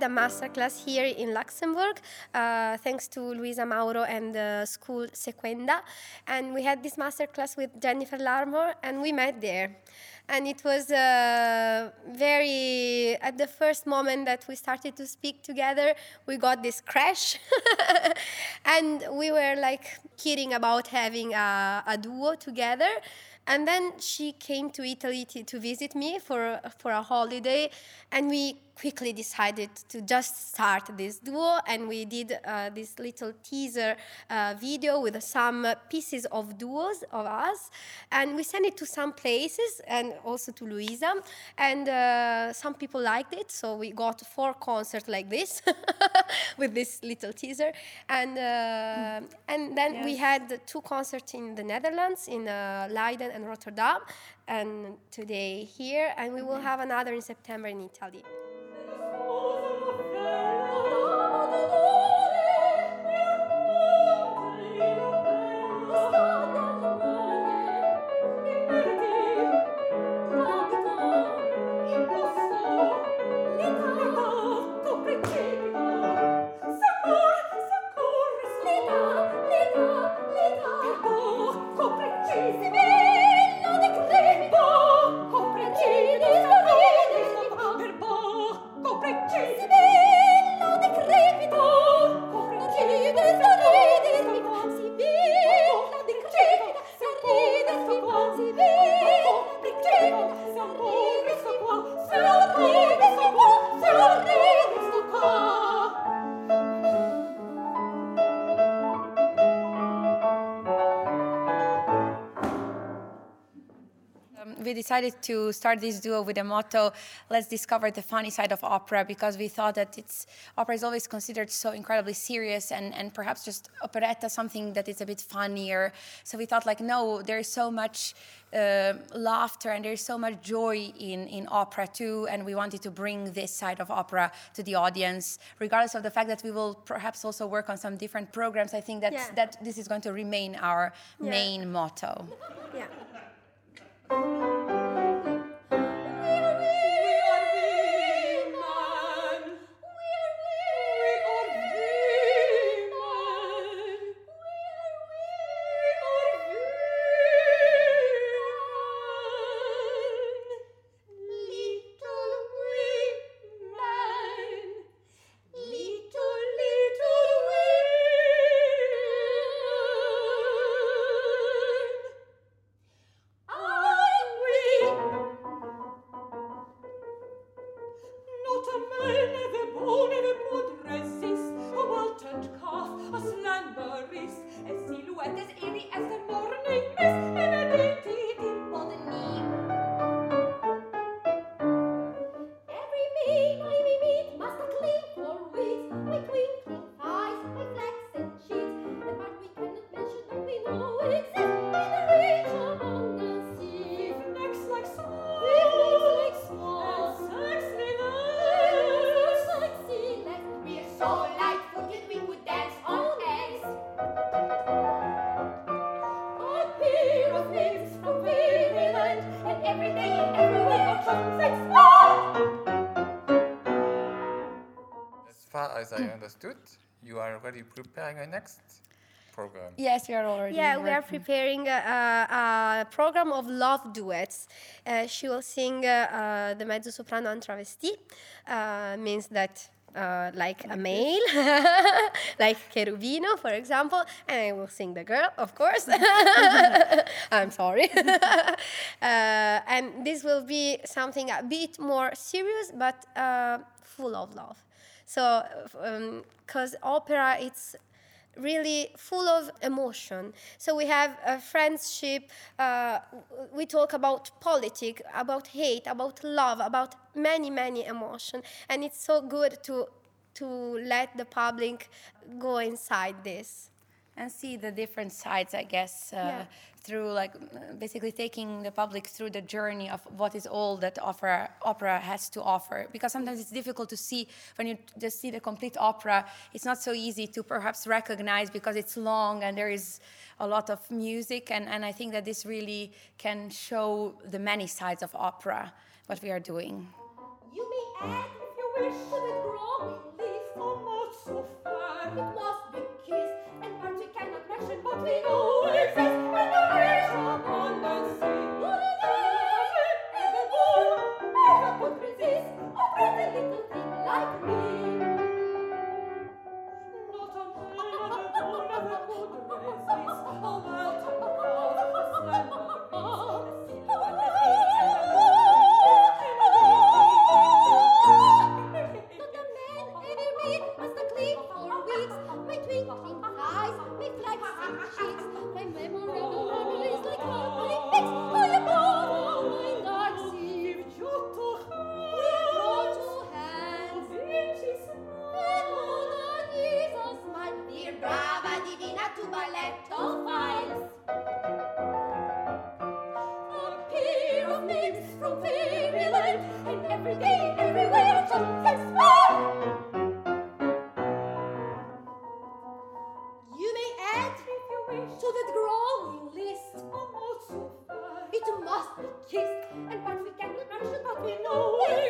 had a masterclass here in Luxembourg, uh, thanks to Luisa Mauro and the school Sequenda. And we had this masterclass with Jennifer Larmore, and we met there. And it was uh, very at the first moment that we started to speak together we got this crash. And we were like kidding about having a, a duo together. And then she came to italy to, to visit me for, for a holiday. And we quickly decided to just start this duo and we did uh, this little teaser uh, video with some pieces of duos of us and we sent it to some places and also to Luisa and uh, some people liked it so we got four concerts like this with this little teaser and uh, and then yes. we had two concerts in the Netherlands in uh, Leiden and Rotterdam and today here and we will mm-hmm. have another in September in Italy. Electricity! Decided to start this duo with the motto, let's discover the funny side of opera, because we thought that it's opera is always considered so incredibly serious and, and perhaps just operetta something that is a bit funnier. So we thought like, no, there is so much uh, laughter and there's so much joy in, in opera too, and we wanted to bring this side of opera to the audience, regardless of the fact that we will perhaps also work on some different programs. I think that yeah. that this is going to remain our yeah. main motto. Yeah. Understood, you are already preparing a next program. Yes, we are already. Yeah, we are preparing a, a, a program of love duets. Uh, she will sing uh, uh, the mezzo soprano and travesti, uh, means that. Uh, like a male, like Cherubino, for example, and I will sing the girl, of course. I'm sorry. Uh, and this will be something a bit more serious, but full of love. So, because um, opera, it's really full of emotion. So we have a friendship. Uh, we talk about politics, about hate, about love, about many, many emotion, and it's so good to to let the public go inside this and see the different sides, I guess, uh, yeah. through like basically taking the public through the journey of what is all that opera opera has to offer. Because sometimes it's difficult to see when you just see the complete opera. It's not so easy to perhaps recognize because it's long and there is a lot of music. And, and I think that this really can show the many sides of opera, what we are doing. You may add, if you wish, to the drawing It must be kissed, must